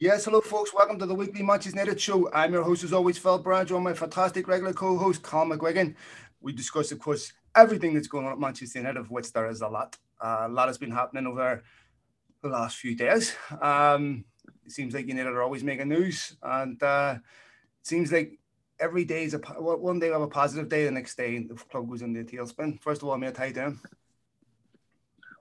Yes, hello, folks. Welcome to the weekly Manchester United show. I'm your host, as always, Phil Brown, on my fantastic regular co-host, Carl McGuigan. We discuss, of course, everything that's going on at Manchester United, of which there is a lot. Uh, a lot has been happening over the last few days. Um, it seems like United are always making news, and uh, it seems like every day is a one day we have a positive day, the next day the club goes into a tailspin. First of all, mate, how you doing?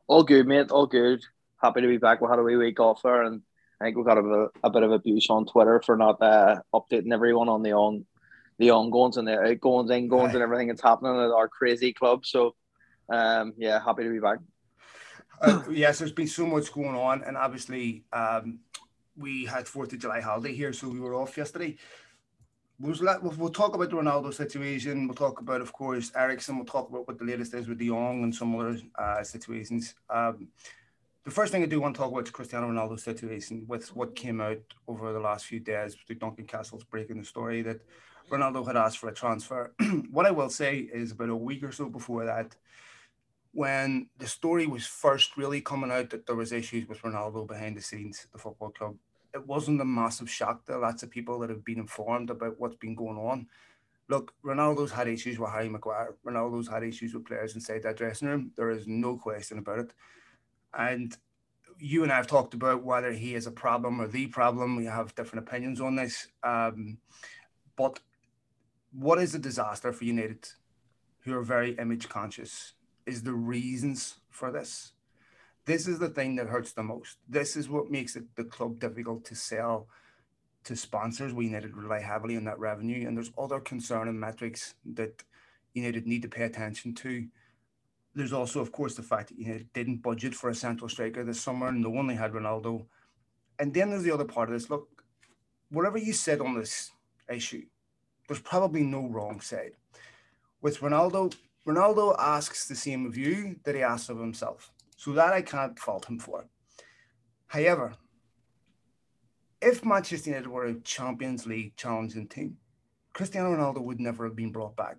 All good, mate. All good. Happy to be back. We had a wee week off there, and I think we got a, a bit of abuse on Twitter for not uh, updating everyone on the on the ongoings and the outgoings, ingoings, and everything that's happening at our crazy club. So, um, yeah, happy to be back. Uh, yes, there's been so much going on, and obviously, um, we had Fourth of July holiday here, so we were off yesterday. We'll, we'll talk about the Ronaldo situation. We'll talk about, of course, Eriksen. We'll talk about what the latest is with De Jong and some other uh, situations. Um, the first thing I do want to talk about is Cristiano Ronaldo's situation with what came out over the last few days with Duncan Castles breaking the story that Ronaldo had asked for a transfer. what I will say is about a week or so before that, when the story was first really coming out that there was issues with Ronaldo behind the scenes at the football club, it wasn't a massive shock to lots of people that have been informed about what's been going on. Look, Ronaldo's had issues with Harry Maguire. Ronaldo's had issues with players inside that dressing room. There is no question about it. And you and I have talked about whether he is a problem or the problem. We have different opinions on this. Um, but what is a disaster for United, who are very image conscious, is the reasons for this. This is the thing that hurts the most. This is what makes it the club difficult to sell to sponsors. We needed to rely heavily on that revenue, and there's other concerning metrics that United need to pay attention to there's also, of course, the fact that you know, didn't budget for a central striker this summer. No one they had Ronaldo. And then there's the other part of this. Look, whatever you said on this issue, there's probably no wrong side. With Ronaldo, Ronaldo asks the same of you that he asks of himself. So that I can't fault him for. However, if Manchester United were a Champions League challenging team, Cristiano Ronaldo would never have been brought back.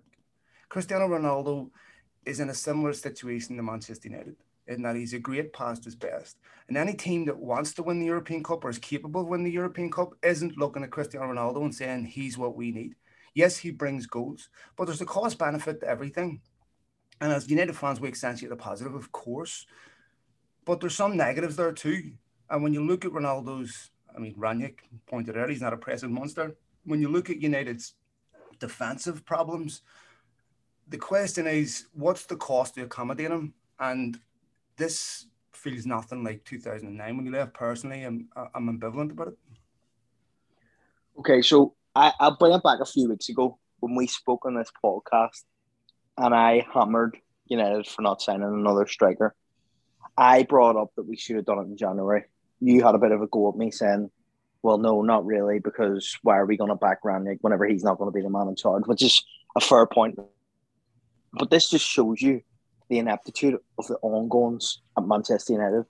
Cristiano Ronaldo is in a similar situation to Manchester United in that he's a great past his best. And any team that wants to win the European Cup or is capable of winning the European Cup isn't looking at Cristiano Ronaldo and saying he's what we need. Yes, he brings goals, but there's a cost benefit to everything. And as United fans, we accentuate the positive, of course, but there's some negatives there too. And when you look at Ronaldo's, I mean, Rangnick pointed out he's not a present monster. When you look at United's defensive problems, the question is, what's the cost to accommodate him? And this feels nothing like 2009 when you left. Personally, I'm I'm ambivalent about it. Okay, so I I'll bring it back a few weeks ago when we spoke on this podcast, and I hammered United for not signing another striker. I brought up that we should have done it in January. You had a bit of a go at me saying, "Well, no, not really, because why are we going to back Rangnick whenever he's not going to be the man in charge?" Which is a fair point but this just shows you the ineptitude of the ongoings at Manchester United,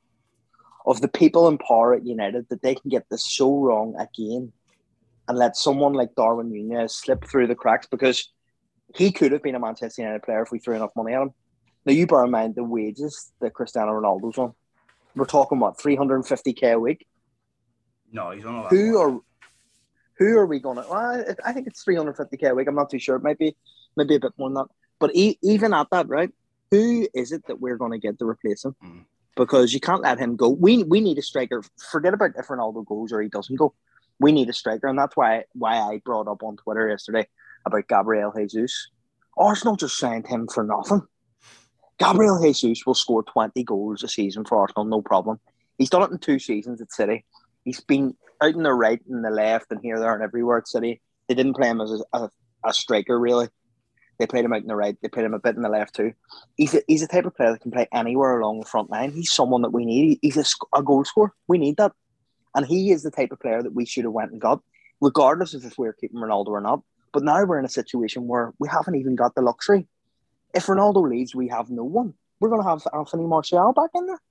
of the people in power at United that they can get this so wrong again and let someone like Darwin Nunez slip through the cracks because he could have been a Manchester United player if we threw enough money at him. Now you bear in mind the wages that Cristiano Ronaldo's on. We're talking what 350k a week. No, he's on a lot. Who more. are who are we going to? Well, I think it's 350k a week. I'm not too sure. Maybe maybe a bit more than that. But e- even at that, right? Who is it that we're going to get to replace him? Mm. Because you can't let him go. We we need a striker. Forget about if Ronaldo goes or he doesn't go. We need a striker, and that's why why I brought up on Twitter yesterday about Gabriel Jesus. Arsenal just signed him for nothing. Gabriel Jesus will score 20 goals a season for Arsenal, no problem. He's done it in two seasons at City. He's been out in the right and the left and here, there, and everywhere at City. They didn't play him as a, a, a striker, really. They played him out in the right. They played him a bit in the left too. He's a, he's a type of player that can play anywhere along the front line. He's someone that we need. He's a, a goal scorer. We need that, and he is the type of player that we should have went and got, regardless of if we're keeping Ronaldo or not. But now we're in a situation where we haven't even got the luxury. If Ronaldo leaves, we have no one. We're going to have Anthony Martial back in there.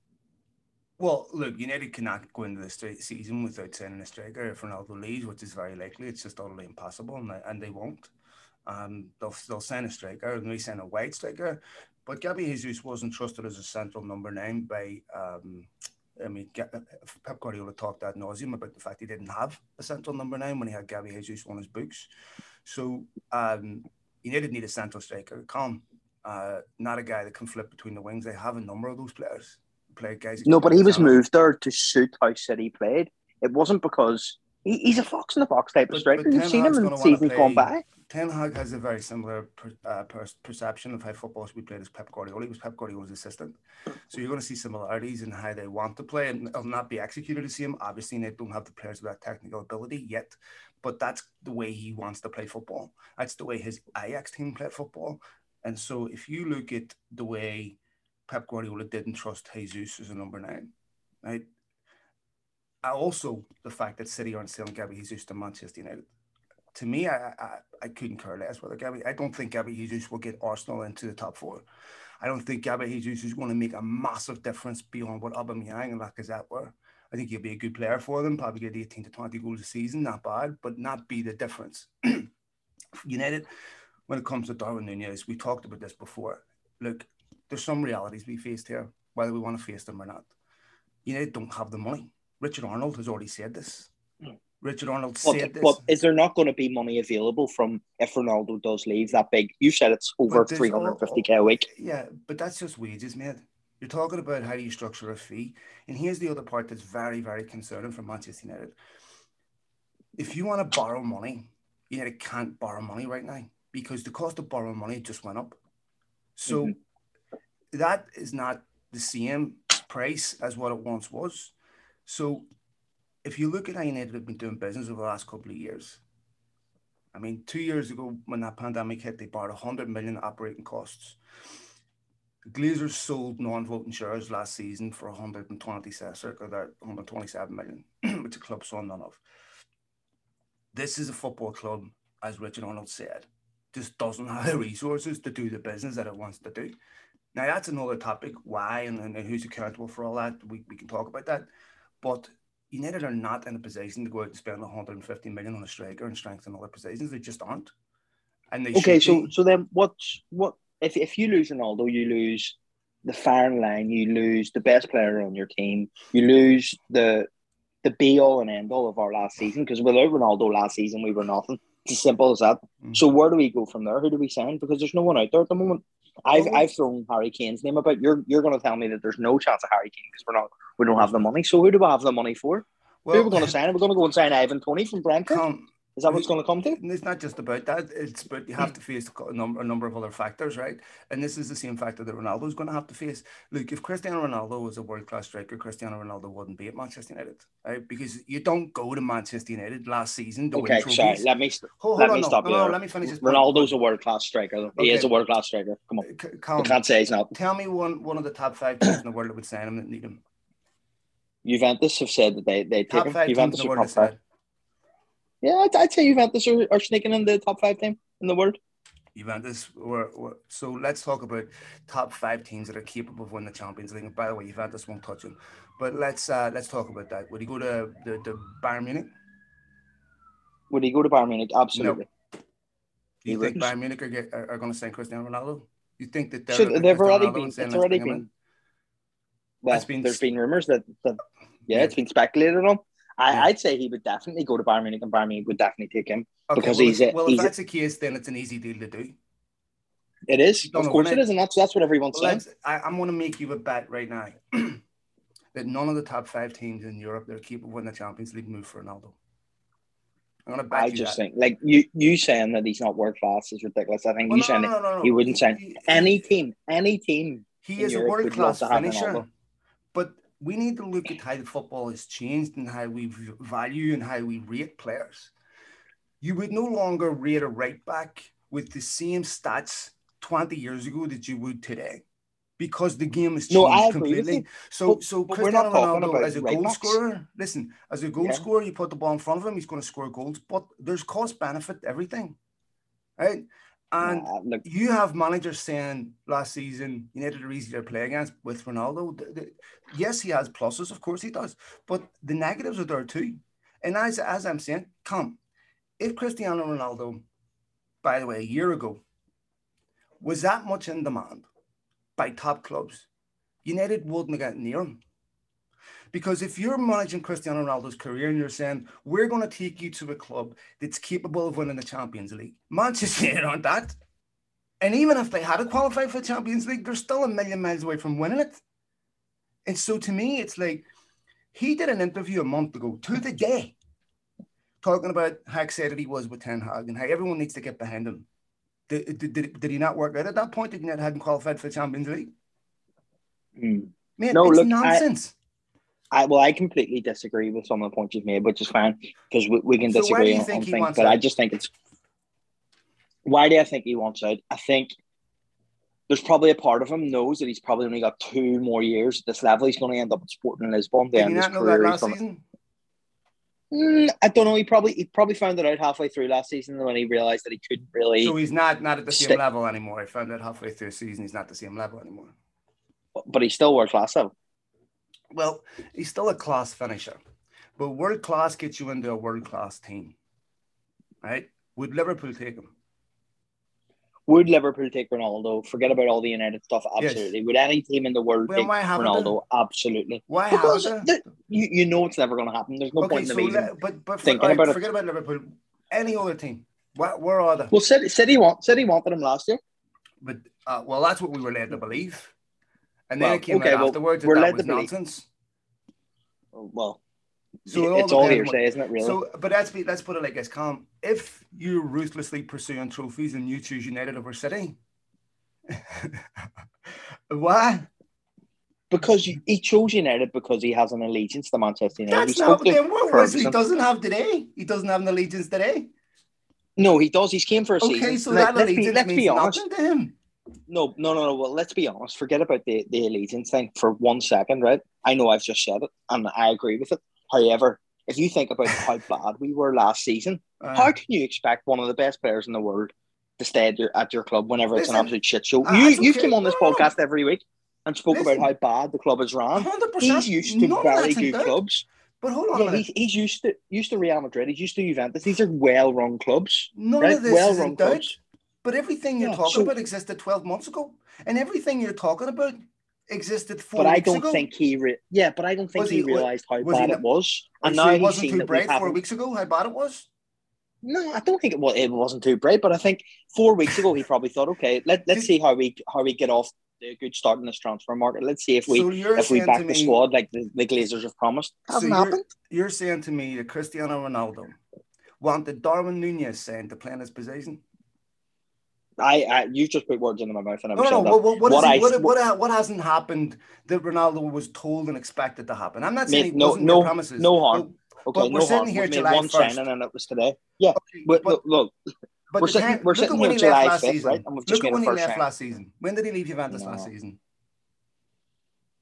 Well, look, United cannot go into the season without signing a striker if Ronaldo leaves, which is very likely. It's just utterly impossible, and they, and they won't. Um, they'll, they'll sign a striker and we sign a white striker. But Gabby Jesus wasn't trusted as a central number nine by um, I mean, Pep Guardiola talked ad nauseum about the fact he didn't have a central number nine when he had Gabby Jesus on his books. So um, United need a central striker. Come, uh, not a guy that can flip between the wings. They have a number of those players. Play guys. No, but he was moved there to suit how City played. It wasn't because he, he's a fox in the box type of striker. You've seen him in seasons gone by. Ten Hag has a very similar per, uh, per, perception of how football should be played as Pep Guardiola. He was Pep Guardiola's assistant, so you're going to see similarities in how they want to play, and it'll not be executed the same. Obviously, they don't have the players with that technical ability yet, but that's the way he wants to play football. That's the way his Ajax team played football, and so if you look at the way Pep Guardiola didn't trust Jesus as a number nine, right? Also, the fact that City aren't selling Gabby Jesus to Manchester United to me, I, I, I couldn't care less whether Gabby. I don't think Gabby Jesus will get Arsenal into the top four. I don't think Gabby Jesus is going to make a massive difference beyond what Aubameyang and Lacazette were. I think he'll be a good player for them, probably get 18 to 20 goals a season, not bad, but not be the difference. United, when it comes to Darwin Nunez, we talked about this before. Look, there's some realities we faced here, whether we want to face them or not. United don't have the money. Richard Arnold has already said this. Richard Arnold said this. But is there not going to be money available from if Ronaldo does leave that big? You said it's over 350k a week. Yeah, but that's just wages, mate. You're talking about how do you structure a fee. And here's the other part that's very, very concerning for Manchester United. If you want to borrow money, you United can't borrow money right now because the cost of borrowing money just went up. So mm-hmm. that is not the same price as what it once was. So if you look at how United have been doing business over the last couple of years, I mean, two years ago when that pandemic hit, they borrowed 100 million operating costs. Glazers sold non-voting shares last season for 120 circa that 127 million, which the club saw none of. This is a football club, as Richard Arnold said, just doesn't have the resources to do the business that it wants to do. Now that's another topic, why and, and who's accountable for all that. We, we can talk about that. But United are not in a position to go out and spend 150 million on a striker and strengthen other positions. They just aren't. And they okay, so be. so then what what if if you lose Ronaldo, you lose the firing line, you lose the best player on your team, you lose the the be all and end all of our last season because without Ronaldo last season we were nothing. It's as simple as that. Mm-hmm. So where do we go from there? Who do we sign? Because there's no one out there at the moment. I've mm-hmm. I've thrown Harry Kane's name about. You're you're going to tell me that there's no chance of Harry Kane because we're not we don't have the money. So who do we have the money for? Well, who are we going to sign? We're going to go and sign Ivan Toney from Brentford. Come, is that what's going to come to? It's not just about that. It's but you have to face a number, a number of other factors, right? And this is the same factor that Ronaldo is going to have to face. Look, if Cristiano Ronaldo was a world class striker, Cristiano Ronaldo wouldn't be at Manchester United, right? Because you don't go to Manchester United last season to okay, win sorry. Let me hold, let me no, stop no, you. No, let me finish this. Ronaldo's a world class striker. Okay. He is a world class striker. Come on, C- can't say he's not. Tell me one one of the top five teams in the world that would sign him that need him. Juventus have said that they they take him. Juventus are top five. Yeah, I'd, I'd say Juventus are, are sneaking in the top five team in the world. Juventus were, were, so let's talk about top five teams that are capable of winning the Champions League. And by the way, Juventus won't touch them. But let's uh, let's talk about that. Would he go to the, the Bayern Munich? Would he go to Bayern Munich? Absolutely. No. Do you he think wouldn't. Bayern Munich are, get, are, are going to sign Cristiano Ronaldo? You think that they're so they've already Ronaldo been it's already been. Well, been, there's been rumors that, that yeah, yeah, it's been speculated on. I, yeah. I'd say he would definitely go to Bayern Munich, and Bayern Munich would definitely take him okay, because well, he's. A, well, he's if that's a, the case, then it's an easy deal to do. It is, of course, it is, and that's that's what everyone's well, saying. I, I'm going to make you a bet right now that none of the top five teams in Europe that are capable of winning the Champions League move for Ronaldo. I'm going to bet I just that. think, like you, you saying that he's not world class is ridiculous. I think well, you no, saying no, no, he wouldn't sign any team, any team. He is Europe a world class finisher, we need to look at how the football has changed and how we value and how we rate players. You would no longer rate a right back with the same stats 20 years ago that you would today because the game has changed no, completely. So, but, so but Cristiano Ronaldo as a goal backs. scorer, listen, as a goal yeah. scorer, you put the ball in front of him, he's going to score goals, but there's cost benefit everything, right? And look, you have managers saying last season United are easier to play against with Ronaldo. The, the, yes, he has pluses, of course he does, but the negatives are there too. And as, as I'm saying, come, if Cristiano Ronaldo, by the way, a year ago, was that much in demand by top clubs, United wouldn't get near him. Because if you're managing Cristiano Ronaldo's career and you're saying, we're going to take you to a club that's capable of winning the Champions League, Manchester United aren't that. And even if they had to qualify for the Champions League, they're still a million miles away from winning it. And so to me, it's like he did an interview a month ago to the day talking about how excited he was with Ten Hag and how everyone needs to get behind him. Did, did, did he not work out at that point? Did he not hadn't qualified for the Champions League? Mm. Man, No, it's look, nonsense. I well, I completely disagree with some of the points you've made, which is fine because we, we can So disagree on, on things. But I just think it's why do I think he wants out? I think there's probably a part of him knows that he's probably only got two more years at this level. He's going to end up at Sporting in Lisbon. Did end you of his not know that last season? Mm, I don't know. He probably he probably found it out halfway through last season when he realized that he couldn't really. So he's not not at the same Stick- level anymore. I found out halfway through the season he's not the same level anymore. but he's still world class though. Well, he's still a class finisher, but world class gets you into a world class team, right? Would Liverpool take him? Would Liverpool take Ronaldo? Forget about all the United stuff. Yes. Absolutely. Would any team in the world Well, take Ronaldo? Absolutely. Why Because they? the- you, you know it's never going to happen. There's no Okay, point in so them even. let, but but for, thinking right, about it. forget about Liverpool. Any other team? Where, where are they? Well, City, City want City wanted him last year. But uh, well, that's what we were led to believe, and then Well, it came okay, out well, afterwards that we're that was nonsense. Oh, well, So it all it's all hearsay, isn't it? Really? So, but let's be let's put it like this, Calm. If you're ruthlessly pursuing trophies and you choose United over City, why? because you, he chose United because he has an allegiance to Manchester United. That's He not then what was he doesn't have today. He doesn't have an allegiance today. No, he does. He's came for a Okay, season. Okay, so Let- that let's be, let's means be honest. nothing to him. No, no, no, no. Well, let's be honest. Forget about the, the allegiance thing for one second, right? I know I've just said it, and I agree with it. However, if you think about how bad we were last season, Uh, how can you expect one of the best players in the world to stay at your, at your club whenever it's an absolute shit show? uh, you that's you okay. came on this podcast every week and spoke Listen. about how bad the club is run. 100%. He's used to very good doubt. clubs. But hold on Yeah, he's, he's used to used to Real Madrid. He's used to Juventus. These are well run clubs. None right? of this is Well-run clubs. But everything you're Yeah, talking so- about existed 12 months ago. And everything you're talking about existed four But I don't ago. think he. Re- yeah, but I don't think Was he, he- realized how was he bad not- it was. Oh, and you now sure it he's wasn't too that bright four weeks ago how bad it was. No, I don't think it was. It wasn't too bright, but I think four weeks ago he probably thought, okay, let let's see how we how we get off the good start in this transfer market. Let's see if we so if we back to the me, squad like the, the Glazers have promised. So Hasn't you're- happened. you're saying to me that Cristiano Ronaldo wanted Darwin Nunez saying to play in his position. I, I you just put words into my mouth and I No, no, no. What, what, what, What I- what, what, uh, what hasn't happened that Ronaldo was told and expected to happen? I'm not saying Mate, no- no- no, promises. no harm. But, Okay, but we're no sitting harm. here We July one 1st. signing and it was today. Yeah, okay, but, but, look, look, but we're sitting- we're sitting here he July last 5th, season. right? And we've just Look made when he left signing. last season. When did he leave Juventus last season?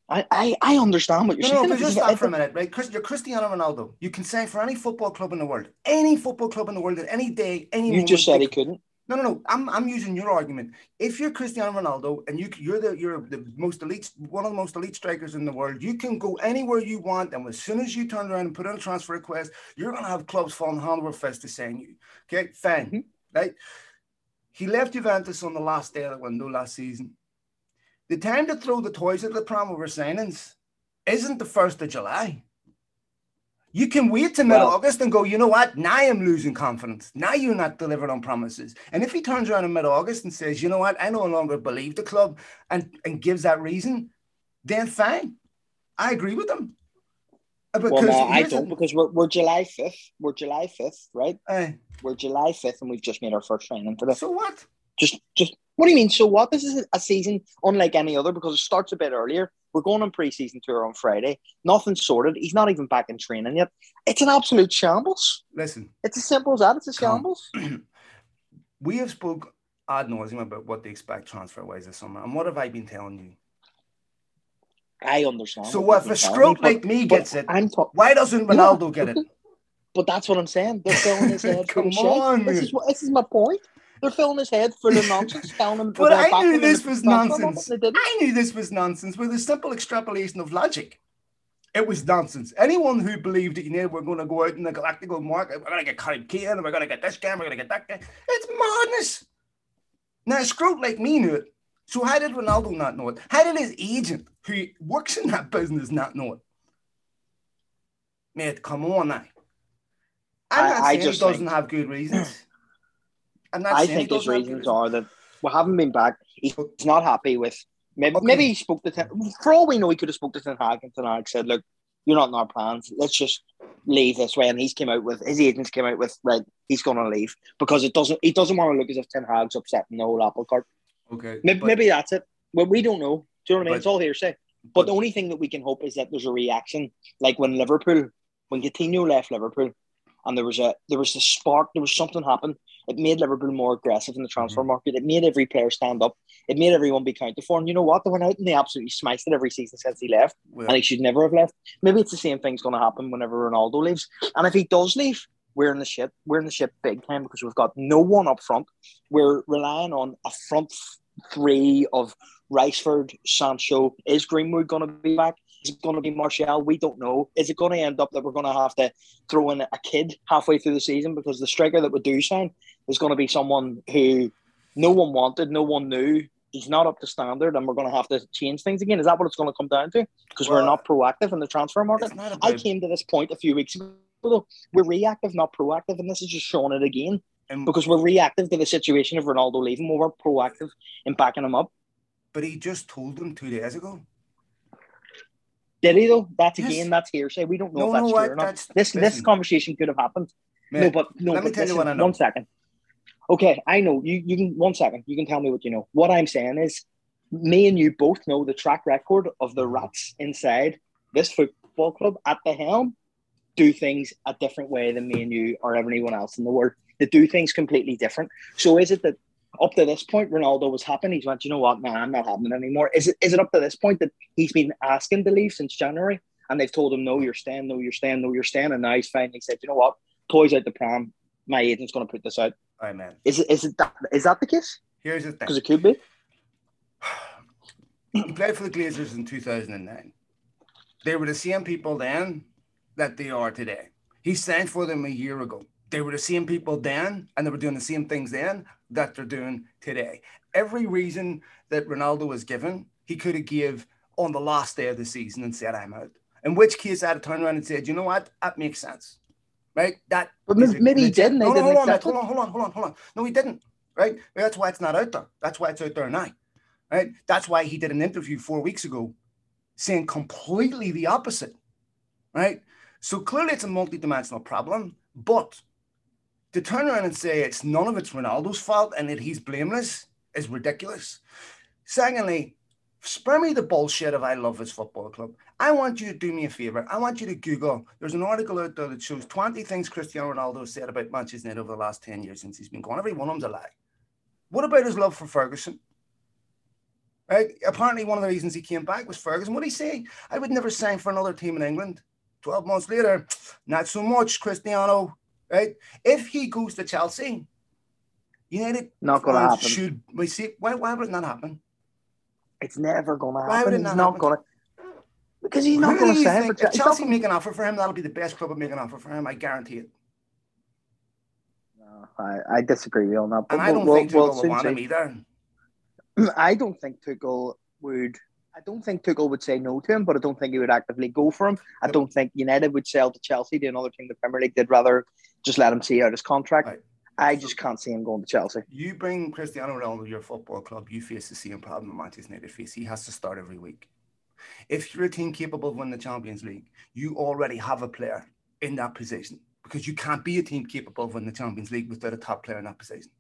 I, I, I understand what you're No, no, saying. but just stop for a minute, right? Chris, you're Cristiano Ronaldo. You can sign for any football club in the world, any football club in the world at any day, any You moment. just said he couldn't. No, no, no. I'm, I'm using your argument. If you're Cristiano Ronaldo and you you're the you're the most elite one of the most elite strikers in the world, you can go anywhere you want, and as soon as you turn around and put in a transfer request, you're gonna have clubs falling hand over fist to sign you. Okay, fine, Mhm. right? He left Juventus on the last day of the window last season. The time to throw the toys at the pram over signings isn't the first of July. You can wait to mid Well- August and go, you know what? Now I'm losing confidence. Now you're not delivering on promises. And if he turns around in mid August and says, you know what? I no longer believe the club and, and gives that reason, then fine. I agree with him. Uh, Well, no, I don't because we're, we're July 5th. We're July 5th, right? uh, We're July 5th and we've just made our first signing today. so what? Just, just what do you mean? So what? This is a season unlike any other because it starts a bit earlier. We're going on preseason tour on Friday. Nothing's sorted. He's not even back in training yet. It's an absolute shambles. Listen, It's as simple as that. It's a shambles. we have spoke ad nauseum about what they expect transfer wise this summer. And what have I been telling you? I understand. So what if a telling scrope me, but- like me gets it, I'm talking. why doesn't Ronaldo get it? But that's what I'm saying. They're filling his head Come on. This is what this is my point. They're filling his head full of nonsense, telling him. But I knew this the was nonsense. and they didn't. I knew this was nonsense with a simple extrapolation of logic. It was nonsense. Anyone who believed that you know we're going to go out in the galactical market, we're going to get Harry Kane, we're going to get this guy, we're going to get that guy, it's madness. Now, a scrote like me knew it. So how did Ronaldo not know it? How did his agent, who works in that business, not know it? Mate, come on now. I'm I- not I saying just he doesn't think- have good reasons. I'm not I saying think his doesn't have good reasons are that we haven't been back. He's not happy with. Maybe, Okay. maybe he spoke to Ten. For all we know, he could have spoke to Ten Hag and Ten Hag said, "Look, you're not in our plans. Let's just leave this way." And he's came out with his agents came out with, "Right, he's going to leave because it doesn't. He doesn't want to look as if Ten Hag's upsetting the whole apple cart. Okay. Maybe, but- maybe that's it. Well, we don't know. Do you know what I mean? But- it's all hearsay. But the only thing that we can hope is that there's a reaction, like when Liverpool, when Coutinho left Liverpool, and there was a there was a spark, there was something happened. It made Liverpool more aggressive in the transfer Mm-hmm. market. It made every player stand up. It made everyone be counted for. And you know what? They went out and they absolutely smashed it every season since he left, well, and he should never have left. Maybe it's the same thing's going to happen whenever Ronaldo leaves. And if he does leave, we're in the shit. We're in the shit big time because we've got no one up front. We're relying on a front three of Rashford, Sancho. Is Greenwood going to be back? Is it going to be Martial? We don't know. Is it going to end up that we're going to have to throw in a kid halfway through the season because the striker that we do sign is going to be someone who no one wanted, no one knew. He's not up to standard, and we're going to have to change things again. Is that what it's going to come down to? Because we're not proactive in the transfer market. I came to this point a few weeks ago. though. We're reactive, not proactive, and this is just showing it again and- because we're reactive to the situation of Ronaldo leaving. Well, we're proactive in backing him up. but he just told them two days ago. Did he though? That's Yes. again, that's hearsay. We don't know No, if that's no, true I- or not. This this conversation could have happened. no, but no. let me but tell you what I know. One second. Okay, I know you. You can one second. You can tell me what you know. What I'm saying is, me and you both know the track record of the mm-hmm. rats inside this football club at the helm do things a different way than me and you or anyone else in the world. They do things completely different. So is it that up to this point Ronaldo was happy? He's went, you know what, nah, I'm not happening anymore. Is it is it up to this point that he's been asking to leave since January and they've told him no, you're staying, no, you're staying, no, you're staying, and now he's finally said, you know what, toys out the pram. My agent's going to put this out. Man. Is it is it that is that the case? Here's the thing. Because it could be. He played for the Glazers in 2009. They were the same people then that they are today. He signed for them a year ago. They were the same people then, and they were doing the same things then that they're doing today. Every reason that Ronaldo was given, he could have give on the last day of the season and said, "I'm out." In which case, I'd have turned around and said, "You know what? That makes sense." Right? That But maybe- he didn't, No, no, hold on, hold on, hold on, hold on, hold on. No, he didn't. Right? That's why it's not out there. That's why it's out there now. Right? That's why he did an interview four weeks ago saying completely the opposite. Right? So clearly it's a multidimensional problem, but to turn around and say it's none of it's Ronaldo's fault and that he's blameless is ridiculous. Secondly, spare me the bullshit of I love this football club. I want you to do me a favor. I want you to Google. There's an article out there that shows 20 things Cristiano Ronaldo said about Manchester United over the last 10 years since he's been gone. Every one of them's a lie. What about his love for Ferguson? Right? Apparently, one of the reasons he came back was Ferguson. What did he say? I would never sign for another team in England. 12 months later, not so much, Cristiano. Right? If he goes to Chelsea, United Not going to happen. should we see why, why would it not happen? It's never going to happen. Why would it not not happen? going to. Because he's not going to you sign if Chelsea. Make an offer for him, that'll be the best club to make an offer for him. I guarantee it. No, I, I disagree with on that. And but I don't we'll- think we'll Tuchel will want him either. I don't think Tuchel would. I don't think Tuchel would say no to him, but I don't think he would actively go for him. I don't think United would sell to Chelsea to another team in the Premier League. They'd rather just let him see out his contract. Right. I just can't see him going to Chelsea. You bring Cristiano Ronaldo to your football club, you face the same problem that Manchester United face. He has to start every week. If you're a team capable of winning the Champions League, you already have a player in that position because you can't be a team capable of winning the Champions League without a top player in that position.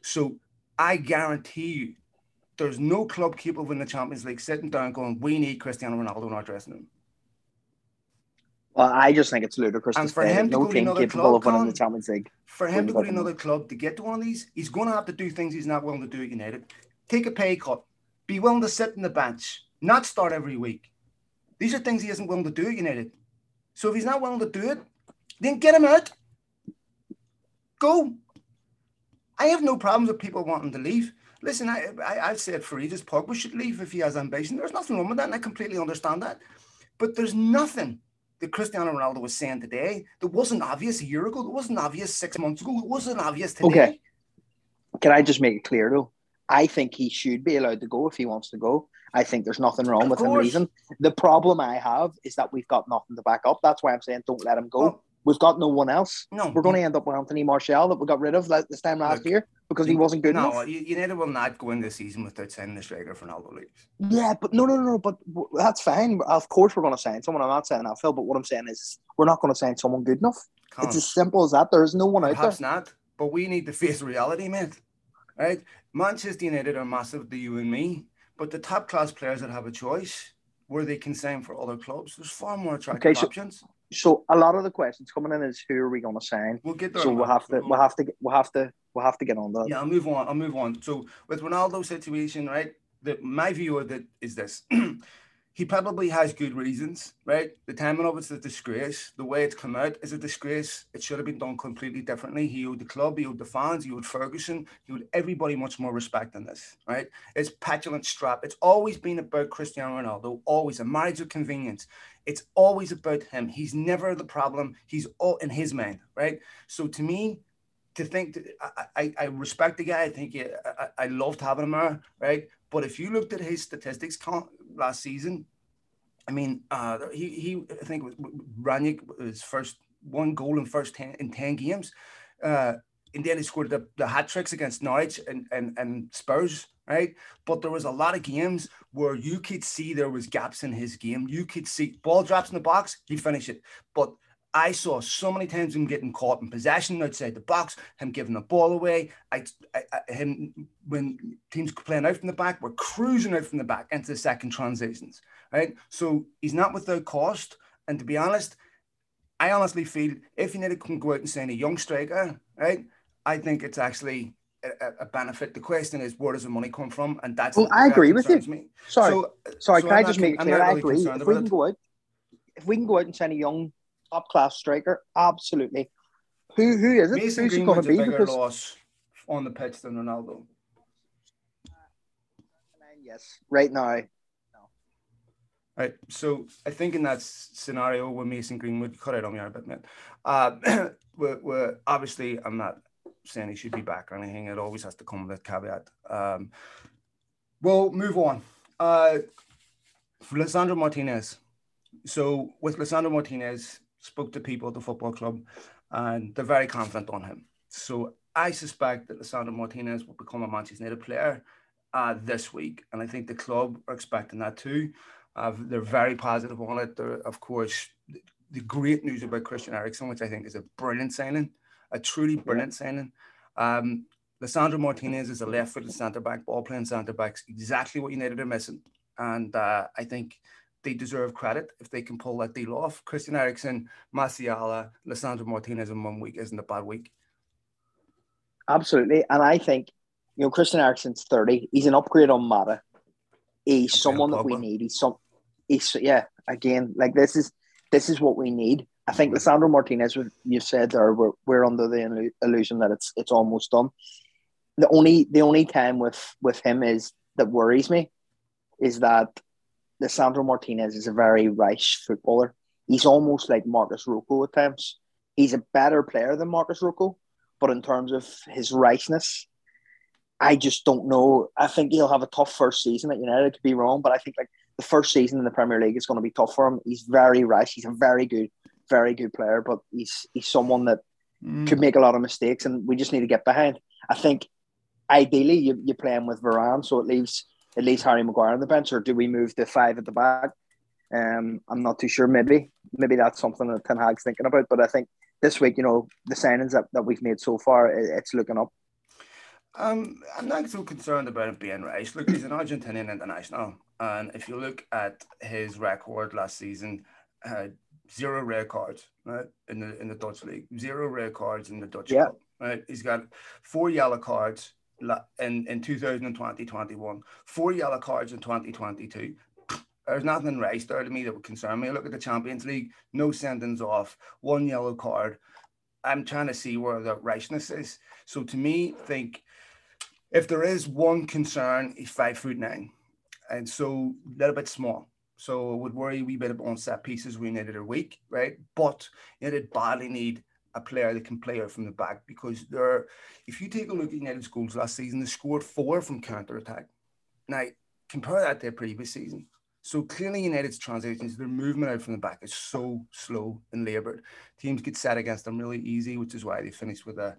So I guarantee you, there's no club capable of winning the Champions League sitting down going, we need Cristiano Ronaldo in our dressing room. Well, I just think it's ludicrous And to for say him to no go to another club, Colin, the Champions League. For him to go to another club to get to one of these, he's going to have to do things he's not willing to do at United. Take a pay cut. Be willing to sit in the bench, not start every week. These are things he isn't willing to do at United. So if he's not willing to do it, then get him out. Go. I have no problems with people wanting to leave. Listen, I, I, I've said for ages, Pogba should leave if he has ambition. There's nothing wrong with that, and I completely understand that. But there's nothing that Cristiano Ronaldo was saying today that wasn't obvious a year ago, that wasn't obvious six months ago, it wasn't obvious today. Okay. Can I just make it clear though? I think he should be allowed to go if he wants to go. I think there's nothing wrong of with course. him leaving. The problem I have is that we've got nothing to back up. That's why I'm saying don't let him go. Well, we've got no one else. No, we're going to end up with Anthony Martial that we got rid of this time last Look, year because he wasn't good no, enough. No, United will not go into the season without signing a striker for Ronaldo leaves. Yeah, but no, no, no, no. but that's fine. Of course, we're going to sign someone. I'm not saying that, Phil, but what I'm saying is we're not going to sign someone good enough. Come it's on. as simple as that. There's no one Perhaps out there. not, but we need to face reality, mate. Right? Manchester United are massive to you and me, but the top class players that have a choice where they can sign for other clubs, there's far more attractive okay, so, options. So a lot of the questions coming in is who are we going to sign? We'll get there. So we'll have to, we'll have to, we'll have to, we'll have to get on that. Yeah, I'll move on. I'll move on. So with Ronaldo situation, right? The, my view of it is this: he probably has good reasons, right? The timing of it's a disgrace. The way it's come out is a disgrace. It should have been done completely differently. He owed the club, he owed the fans, he owed Ferguson, he owed everybody much more respect than this, right? It's petulant strap. It's always been about Cristiano Ronaldo, always a marriage of convenience. It's always about him. He's never the problem. He's all in his mind, right? So to me, to think that I, I, respect the guy. I think he, I, I loved having him there, right? But if you looked at his statistics last season, I mean, uh, he he I think Rangnick his first one goal in first ten in ten games, uh, and then he scored the, the hat tricks against Norwich and, and and Spurs, right? But there was a lot of games where you could see there was gaps in his game. You could see ball drops in the box, he'd finish it, but I saw so many times him getting caught in possession outside the box, him giving the ball away. I, I, I, him when teams playing out from the back, we're cruising out from the back into the second transitions, right? So he's not without cost. And to be honest, I honestly feel if United can go out and sign a young striker, right? I think it's actually a, a, benefit. The question is, where does the money come from? And that's well, I agree with you. Me. Sorry, so, sorry. So can I'm i just not, make it clear? Really I agree. If we can go out, if we can go out and sign a young top class striker. Absolutely. Who who is it? Mason Who's going to be? Because loss on the pitch than Ronaldo. Yes, right now. No. Right. So I think in that scenario with Mason Greenwood, cut it on me a bit, man. Uh, we're, we're obviously I'm not saying he should be back or anything. It always has to come with a caveat. Um, we'll move on. Uh, Lisandro Martinez. So with Lisandro Martinez, spoke to people at the football club, and they're very confident on him. So I suspect that Lisandro Martinez will become a Manchester United player uh, this week, and I think the club are expecting that too. Uh, they're very positive on it. They're, of course, the great news about Christian Eriksen, which I think is a brilliant signing, a truly brilliant signing. Um, Lisandro Martinez is a left-footed centre back, ball-playing centre backs, exactly what United are missing, and uh, I think they deserve credit if they can pull that deal off. Christian Eriksen, Malacia, Lisandro Martinez in one week isn't a bad week. Absolutely. And I think, you know, Christian Eriksen's 30. He's an upgrade on Mata. He's okay, someone that we need. He's some he's yeah, again, like this is this is what we need. I think Lisandro Martinez, you said there, we're, we're under the illusion that it's it's almost done. The only the only time with with him is that worries me is that Lisandro Martinez is a very rash footballer. He's almost like Marcos Rojo at times. He's a better player than Marcos Rojo, but in terms of his rashness, I just don't know. I think he'll have a tough first season at United. I could be wrong, but I think like the first season in the Premier League is going to be tough for him. He's very rash. He's a very good, very good player, but he's he's someone that mm. could make a lot of mistakes, and we just need to get behind. I think ideally you, you play him with Varane, so it leaves at least Harry Maguire on the bench, or do we move to five at the back? Um, I'm not too sure. Maybe, maybe that's something that Ten Hag's thinking about. But I think this week, you know, the signings that, that we've made so far, it, it's looking up. Um, I'm not so concerned about it being right. Look, he's an Argentinian international, and if you look at his record last season, uh, zero red cards right in the in the Dutch league, zero red cards in the Dutch yeah. Right, he's got four yellow cards in, in 2020 21, four yellow cards in 2022. There's nothing right there to me that would concern me. Look at the Champions League, no sendings off, one yellow card. I'm trying to see where the rightness is. So to me, think if there is one concern, he's five foot nine, and so a little bit small. So it would worry a wee bit on set pieces. We needed a week, right? But did badly need a player that can play out from the back because they're if you take a look at United's goals last season, they scored four from counter attack. Now, compare that to the previous season. So clearly United's transitions, their movement out from the back is so slow and laboured. Teams get set against them really easy, which is why they finished with a,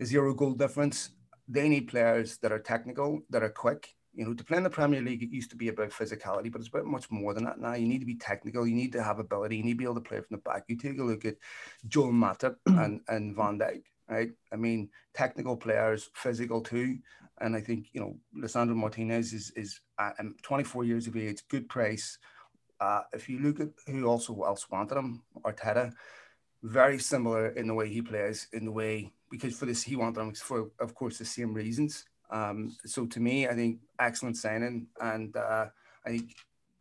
a zero goal difference. They need players that are technical, that are quick. You know, to play in the Premier League, it used to be about physicality, but it's about much more than that now. You need to be technical. You need to have ability. You need to be able to play from the back. You take a look at Joel Matip and, and Van Dijk, right? I mean, technical players, physical too. And I think, you know, Lisandro Martinez is, is uh, 24 years of age, good price. Uh, if you look at who also else wanted him, Arteta, very similar in the way he plays, in the way, because for this, he wanted him for, of course, the same reasons. Um, so to me, I think excellent signing. And uh, I think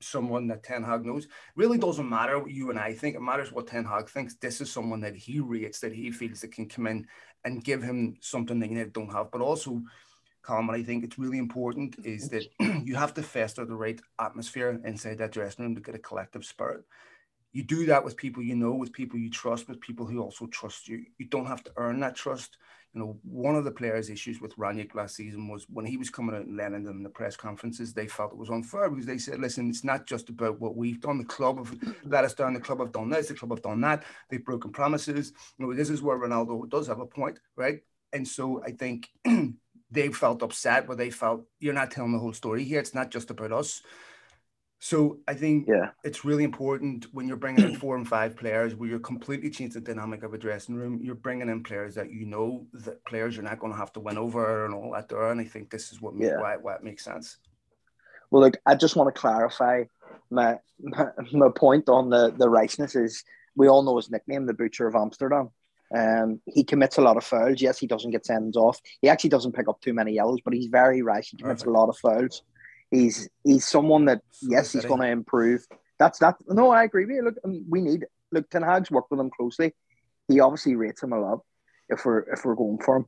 someone that Ten Hag knows. Really doesn't matter what you and I think. It matters what Ten Hag thinks. This is someone that he rates, that he feels that can come in and give him something that you don't have. But also, Colin, I think it's really important is that you have to fester the right atmosphere inside that dressing room to get a collective spirit. You do that with people you know, with people you trust, with people who also trust you. You don't have to earn that trust. You know, one of the players' issues with Rangnick last season was when he was coming out and letting them in the press conferences, they felt it was unfair because they said, listen, it's not just about what we've done. The club have let us down. The club have done this. The club have done that. They've broken promises. You know, this is where Ronaldo does have a point, right? And so I think they felt upset, but they felt you're not telling the whole story here. It's not just about us. So I think yeah. it's really important when you're bringing in four and five players where you're completely changing the dynamic of a dressing room. You're bringing in players that you know that players you're not going to have to win over and all that there. And I think this is what yeah. why, why it makes sense. Well, look, I just want to clarify my, my, my point on the the rightness is we all know his nickname, the Butcher of Amsterdam. Um, he commits a lot of fouls. Yes, he doesn't get sends off. He actually doesn't pick up too many yellows, but he's very rash. He commits Perfect. a lot of fouls. He's he's someone that yes, he's going to improve. That's that. No, I agree with you. Look, um, we need look. Ten Hag's worked with him closely. He obviously rates him a lot. If we're if we're going for him,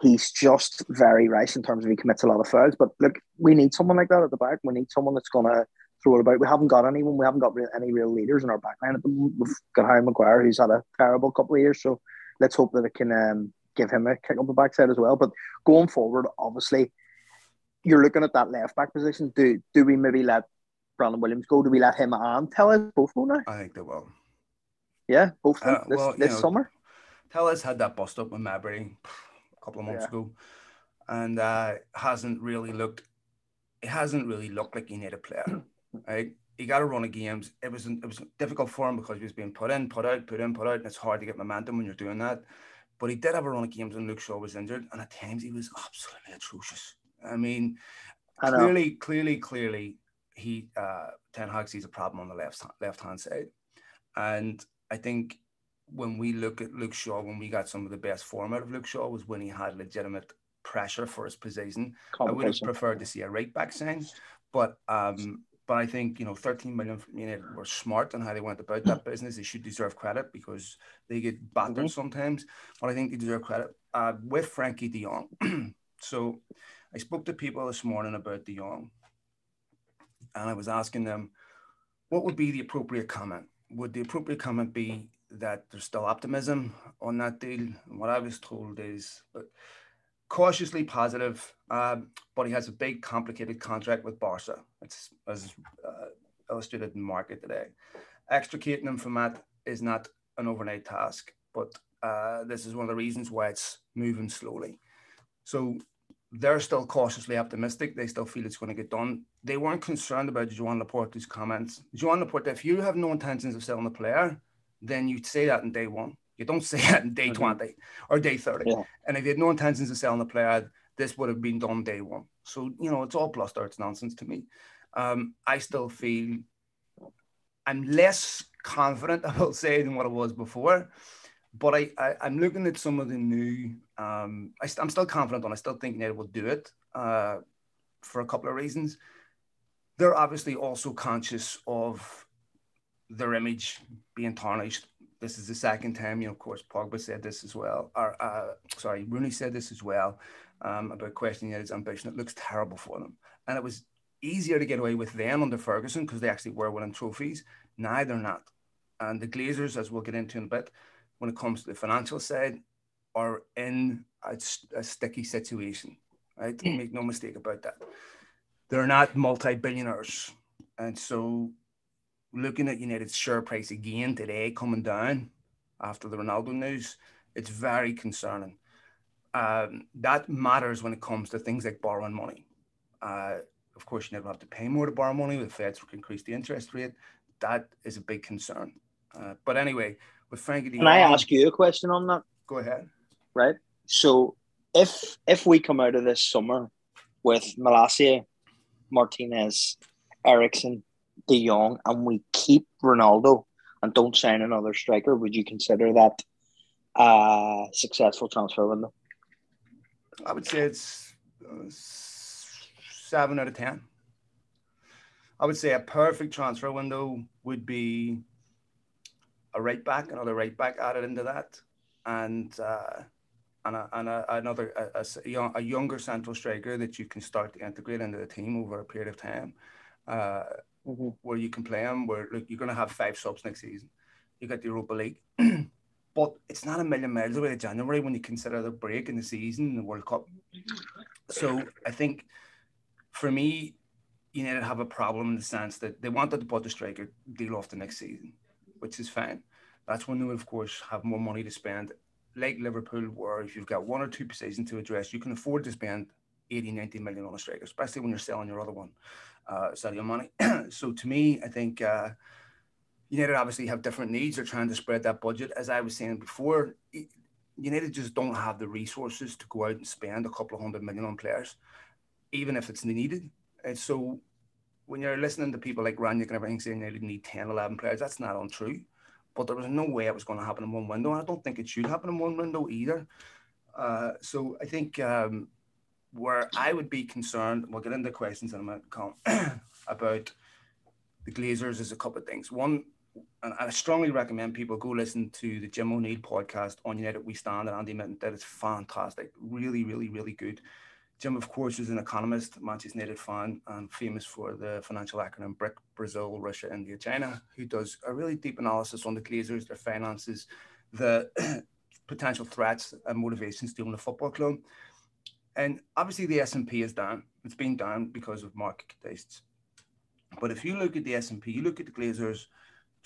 he's just very rash in terms of he commits a lot of fouls. But look, we need someone like that at the back. We need someone that's going to throw it about. We haven't got anyone. We haven't got any real leaders in our the moment. We've got Harry Maguire, who's had a terrible couple of years. So let's hope that it can um, give him a kick up the backside as well. But going forward, obviously, you're looking at that left back position. Do do we maybe let Brandon Williams go? Do we let him and Telles both go now? I think they will. Yeah, both uh, this, well, this know, summer. Telles had that bust up with Mabry a couple of months yeah. ago, and uh, hasn't really looked. It hasn't really looked like he needed a player, right? he got a run of games. It was it was difficult for him because he was being put in, put out, put in, put out, and it's hard to get momentum when you're doing that. But he did have a run of games when Luke Shaw was injured, and at times he was absolutely atrocious. I mean, I clearly, clearly, clearly, he uh, Ten Hag sees a problem on the left left hand side, and I think when we look at Luke Shaw, when we got some of the best form out of Luke Shaw was when he had legitimate pressure for his position. I would have preferred to see a right back sign, but um, but I think, you know, 13 million from United were smart on how they went about that business. They should deserve credit because they get battered mm-hmm. sometimes. But I think they deserve credit uh, with Frenkie de Jong. so I spoke to people this morning about de Jong and I was asking them, what would be the appropriate comment? Would the appropriate comment be that there's still optimism on that deal? And what I was told is, but cautiously positive, um, but he has a big, complicated contract with Barca. It's as uh, illustrated in market today. Extricating him from that is not an overnight task, but uh, this is one of the reasons why it's moving slowly. So they're still cautiously optimistic. They still feel it's going to get done. They weren't concerned about Joan Laporta's comments. Joan Laporta, if you have no intentions of selling the player, then you'd say that in day one. You don't say that in day mm-hmm. 20 or day 30. Yeah. And if you had no intentions of selling the player, this would have been done day one. So, you know, it's all bluster, it's nonsense to me. Um, I still feel I'm less confident, I will say, than what I was before. But I, I, am looking at some of the new, um, I, am still confident on I still think United will do it uh, for a couple of reasons. They're obviously also conscious of their image being tarnished this is the second time, you know, of course, Pogba said this as well, or uh, sorry, Rooney said this as well um, about questioning his ambition. It looks terrible for them. And it was easier to get away with them under Ferguson because they actually were winning trophies. Now they're not. And the Glazers, as we'll get into in a bit, when it comes to the financial side, are in a, a sticky situation, right? Make no mistake about that. they're not multi-billionaires, and so looking at United's share price again today coming down after the Ronaldo news, it's very concerning. Um, that matters when it comes to things like borrowing money. Uh, of course, you never have to pay more to borrow money. The Feds can increase the interest rate. That is a big concern. Uh, but anyway, with Frenkie Can I ask you a question on that? Go ahead. Right. So if if we come out of this summer with Malacia, Martinez, Eriksen, De Jong, and we keep Ronaldo and don't sign another striker, would you consider that a successful transfer window? I would say it's uh, seven out of ten. I would say a perfect transfer window would be a right back, another right back added into that, and uh, and, a, and a, another a, a, a, younger central striker that you can start to integrate into the team over a period of time, uh, mm-hmm. where you can play them. Where look, you're going to have five subs next season. You got the Europa League. but it's not a million miles away to January when you consider the break in the season, the World Cup. So I think for me, United have a problem in the sense that they wanted to put the striker deal off the next season, which is fine. That's when they will, of course, have more money to spend. Like Liverpool, where if you've got one or two positions to address, you can afford to spend 80, 90 million on a striker, especially when you're selling your other one, uh, Sadio Mane. so to me, I think uh, United obviously have different needs. They're trying to spread that budget. As I was saying before, United just don't have the resources to go out and spend a couple of hundred million on players even if it's needed. And so when you're listening to people like Rangnick and everything saying they need 10, 11 players, that's not untrue. But there was no way it was going to happen in one window. I don't think it should happen in one window either. Uh, so I think um, where I would be concerned, we'll get into questions in a minute, about the Glazers is a couple of things. One, and I strongly recommend people go listen to the Jim O'Neill podcast on United We Stand and Andy Mitten. That is fantastic. Really, really, really good. Jim, of course, is an economist, Manchester United fan, and famous for the financial acronym BRIC Brazil, Russia, India, China, who does a really deep analysis on the Glazers, their finances, the potential threats and motivations to own a football club. And obviously, the S&P is down. It's been down because of market tastes. But if you look at the S&P, you look at the Glazers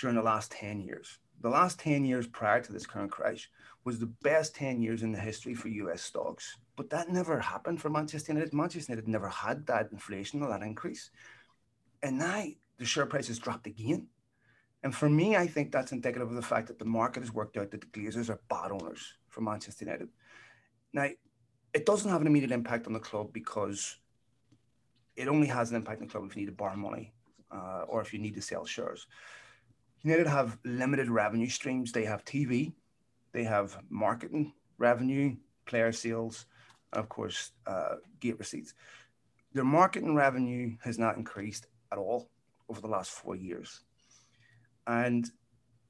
during the last 10 years. The last 10 years prior to this current crash was the best 10 years in the history for US stocks but that never happened for Manchester United. Manchester United never had that inflation or that increase. And now the share price has dropped again. And for me, I think that's indicative of the fact that the market has worked out that the Glazers are bad owners for Manchester United. Now, it doesn't have an immediate impact on the club because it only has an impact on the club if you need to borrow money uh, or if you need to sell shares. United have limited revenue streams. They have TV, they have marketing revenue, player sales, of course, uh, gate receipts. Their marketing revenue has not increased at all over the last four years. And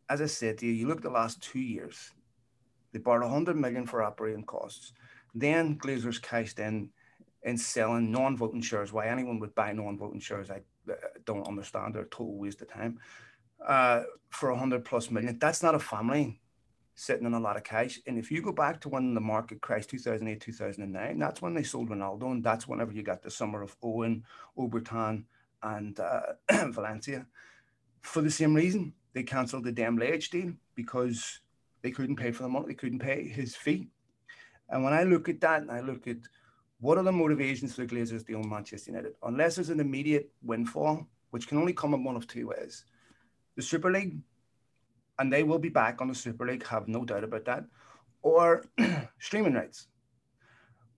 as I said to you, you look at the last two years, they borrowed 100 million for operating costs. Then Glazers cashed in in selling non-voting shares. Why anyone would buy non-voting shares, I don't understand. They're a total waste of time. Uh, for 100 plus million, that's not a family sitting on a lot of cash. And if you go back to when the market crashed 2008, 2009, that's when they sold Ronaldo. And that's whenever you got the summer of Owen, Obertan, and uh, Valencia. For the same reason, they cancelled the Dembele deal because they couldn't pay for the money, they couldn't pay his fee. And when I look at that and I look at what are the motivations for the Glazers to own Manchester United, unless there's an immediate windfall, which can only come in one of two ways. The Super League and they will be back on the Super League, have no doubt about that, or streaming rights.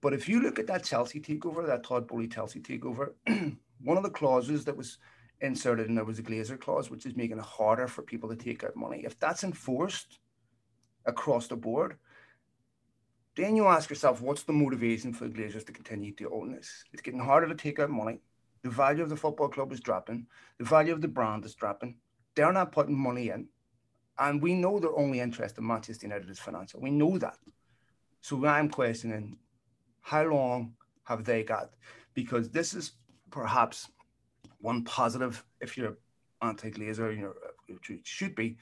But if you look at that Chelsea takeover, that Todd Boehly Chelsea takeover, one of the clauses that was inserted in there was a Glazer clause, which is making it harder for people to take out money. If that's enforced across the board, then you ask yourself, what's the motivation for the Glazers to continue to own this? It's getting harder to take out money. The value of the football club is dropping. The value of the brand is dropping. They're not putting money in. And we know their only interest in Manchester United is financial. We know that. So I'm questioning how long have they got? Because this is perhaps one positive if you're anti-Glazer, you know, should be.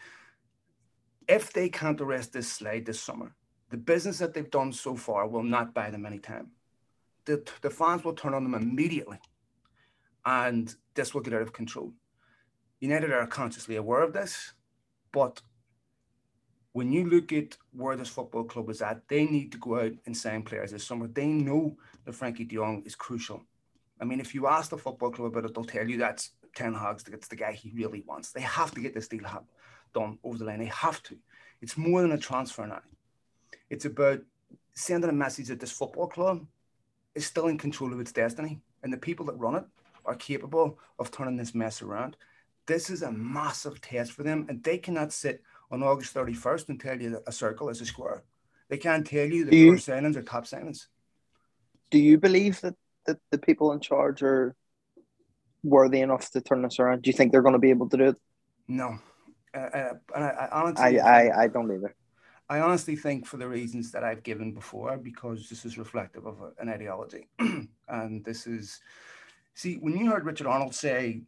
If they can't arrest this slide this summer, the business that they've done so far will not buy them any time. The, the fans will turn on them immediately. and this will get out of control. United are consciously aware of this, but when you look at where this football club is at, they need to go out and sign players this summer. They know that Frenkie de Jong is crucial. I mean, if you ask the football club about it, they'll tell you that's Ten Hag's it's the guy he really wants. They have to get this deal done over the line. They have to. It's more than a transfer now. It's about sending a message that this football club is still in control of its destiny, and the people that run it are capable of turning this mess around. This is a massive test for them, and they cannot sit on August 31st and tell you that a circle is a square. They can't tell you that your signings are top signings. Do you believe that, that the people in charge are worthy enough to turn this around? Do you think they're going to be able to do it? No. Uh, uh, I, I, honestly, I, I, I don't either. I honestly think for the reasons that I've given before, because this is reflective of a, an ideology. and this is, see, when you heard Richard Arnold say,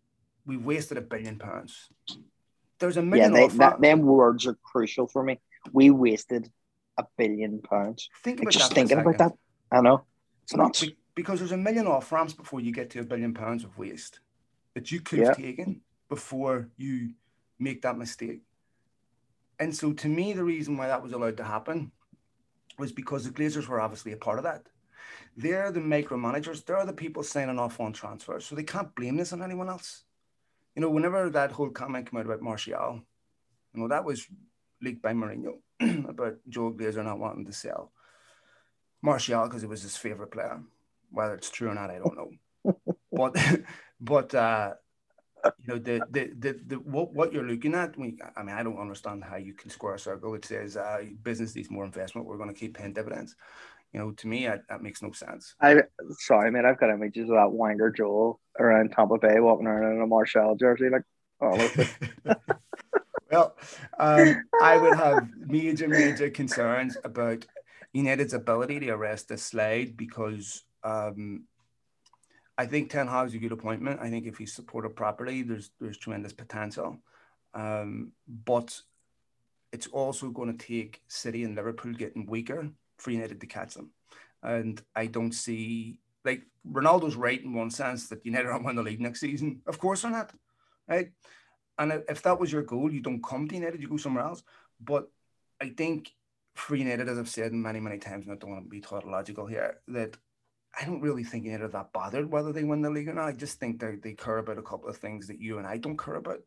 we've wasted a billion pounds, there's a million. Yeah, they, that, them words are crucial for me. We wasted a billion pounds. Think about like, just that thinking about that. I know. It's not because there's a million off ramps before you get to a billion pounds of waste that you could have taken before you make that mistake. And so, to me, the reason why that was allowed to happen was because the Glazers were obviously a part of that. They're the micromanagers, they're the people signing off on transfers. So, they can't blame this on anyone else. You know, whenever that whole comment came out about Martial, you know, that was leaked by Mourinho about Joel Glazer not wanting to sell Martial because it was his favorite player. Whether it's true or not, I don't know. but but uh, you know the, the the the what what you're looking at. We, I mean, I don't understand how you can square a circle. It says uh, business needs more investment. We're going to keep paying dividends. You know, to me, I, that makes no sense. I sorry, man. I've got images of that Wanger Joel around Tampa Bay walking around in a Martial jersey, like oh. well, um, I would have major major concerns about United's ability to arrest the slide because um, I think Ten Hag's a good appointment. I think if he's supported properly, there's there's tremendous potential. Um, but it's also going to take City and Liverpool getting weaker for United to catch them. And I don't see like Ronaldo's right in one sense that United aren't win the league next season. Of course they're not. Right. And if that was your goal, you don't come to United, you go somewhere else. But I think for United, as I've said many, many times, and I don't want to be tautological here, that I don't really think United are that bothered whether they win the league or not. I just think they care about a couple of things that you and I don't care about.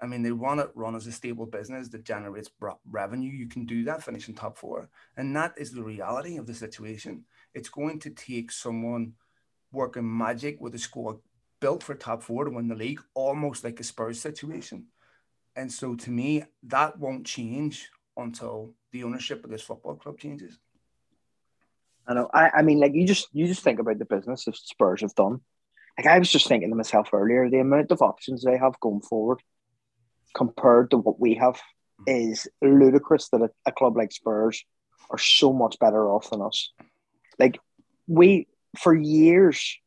I mean, they want it run as a stable business that generates revenue. You can do that, finishing top four, and that is the reality of the situation. It's going to take someone working magic with a squad built for top four to win the league, almost like a Spurs situation. And so, to me, that won't change until the ownership of this football club changes. I know. I, I mean, like you just you just think about the business that Spurs have done. Like I was just thinking to myself earlier, the amount of options they have going forward compared to what we have mm. is ludicrous. That a, a club like Spurs are so much better off than us. Like we, for years,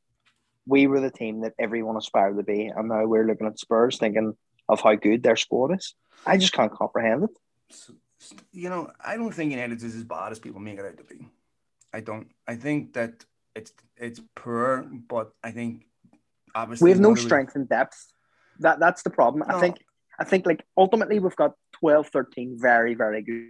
we were the team that everyone aspired to be, and now we're looking at Spurs thinking of how good their squad is. I just can't comprehend it. You know, I don't think United is as bad as people make it out to be. I don't. I think that it's it's poor, but I think obviously we have no strength and depth. That that's the problem. No. I think I think like ultimately we've got 12, 13 very very good.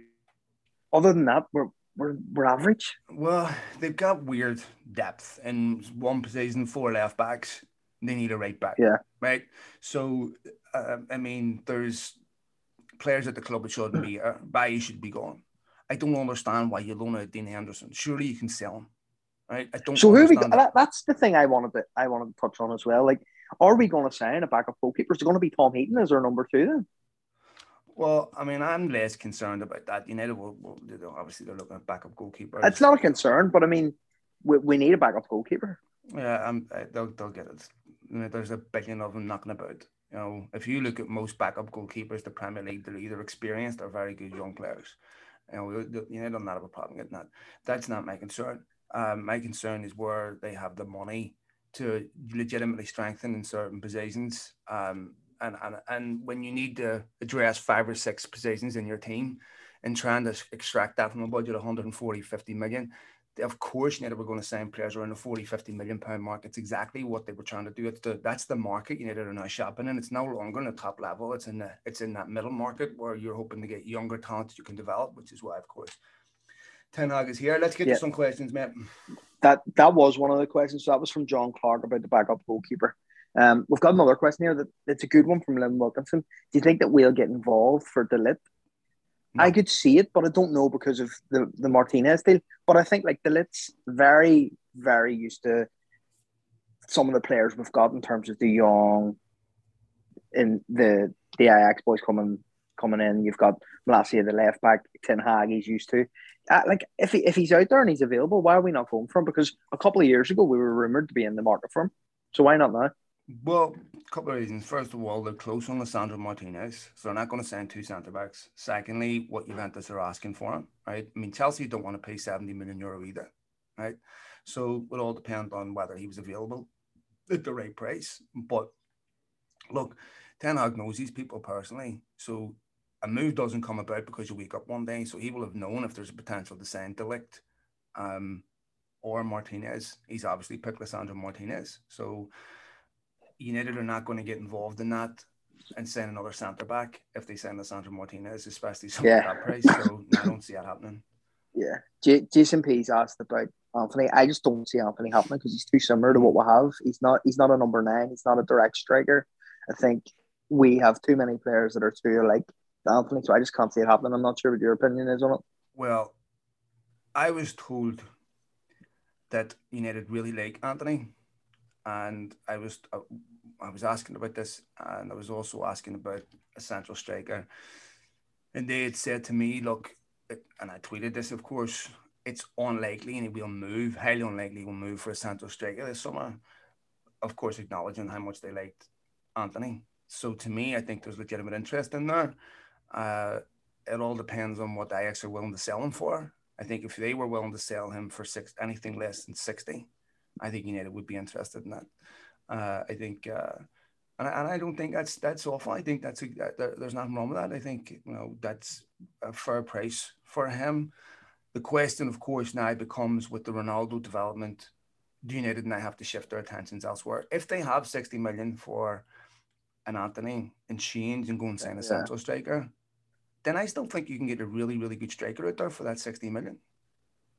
Other than that, we're we're we're average. Well, they've got weird depth in one position, four left backs. They need a right back. Yeah. Right. So, uh, I mean, there's players at the club that shouldn't be here. Bailly should be gone. I don't understand why you loan out Dean Henderson. Surely you can sell him. Right? I don't. So who we? That. That's the thing I wanted to I wanted to touch on as well. Like, are we going to sign a backup goalkeeper? Is it going to be Tom Heaton as our number two then? Well, I mean, I'm less concerned about that. United will, will obviously they're looking at backup goalkeeper. It's not a concern, but I mean, we, we need a backup goalkeeper. Yeah, um, they'll they'll get it. There's a billion of them knocking about. You know, if you look at most backup goalkeepers, the Premier League, they're either experienced or very good young players. You know, we, you know, don't have a problem getting that. That's not my concern. Um, my concern is where they have the money to legitimately strengthen in certain positions. Um, and, and, and when you need to address five or six positions in your team, and trying to extract that from a budget of 140, 50 million. Of course, United were going to sign players around the 40, 50 million pound mark. It's exactly what they were trying to do. It's the, that's the market United are now shopping and It's no longer in the top level. It's in the it's in that middle market where you're hoping to get younger talent that you can develop, which is why, of course, Ten Hag is here. Let's get yeah. to some questions, mate. That that was one of the questions. So that was from John Clark about the backup goalkeeper. Um, we've got another question here that it's a good one from Lynn Wilkinson. Do you think that we'll get involved for De Ligt? No. I could see it, but I don't know because of the, the Martinez deal. But I think like De Ligt's very, very used to some of the players we've got in terms of the young in the the Ajax boys coming coming in. You've got Malacia, the left back, Ten Hag, he's used to. Uh, like if he, if he's out there and he's available, why are we not going for him? Because a couple of years ago we were rumored to be in the market for him. So why not now? Well, a couple of reasons. First of all, they're close on Lisandro Martinez, so they're not going to send two centre backs. Secondly, what Juventus are asking for him, right? I mean, Chelsea don't want to pay 70 million euro either, right? So it all depend on whether he was available at the right price. But look, Ten Hag knows these people personally, so a move doesn't come about because you wake up one day. So he will have known if there's a potential to send De Ligt um, or Martinez. He's obviously picked Lisandro Martinez. So United are not going to get involved in that and send another centre back if they send Lisandro Martinez, especially something yeah. that price. So I don't see that happening. Yeah, J- Jason P's asked about Antony. I just don't see Antony happening because he's too similar to what we have. He's not. He's not a number nine. He's not a direct striker. I think we have too many players that are too like Antony. So I just can't see it happening. I'm not sure what your opinion is on it. Well, I was told that United really like Antony, and I was uh, I was asking about this, and I was also asking about a central striker, and they had said to me, "Look," and I tweeted this, of course, it's unlikely, and he will move, highly unlikely, will move for a central striker this summer. Of course, acknowledging how much they liked Antony. So to me, I think there's legitimate interest in there. Uh, it all depends on what Ajax are willing to sell him for. I think if they were willing to sell him for six anything less than sixty, I think United would be interested in that. Uh, I think, uh, and, I, and I don't think that's that's awful. I think that's a, that, there's nothing wrong with that. I think you know that's a fair price for him. The question, of course, now becomes with the Ronaldo development, do United now have to shift their attentions elsewhere? If they have 60 million for an Antony and change and go and sign a yeah. central striker, then I still think you can get a really, really good striker out there for that 60 million.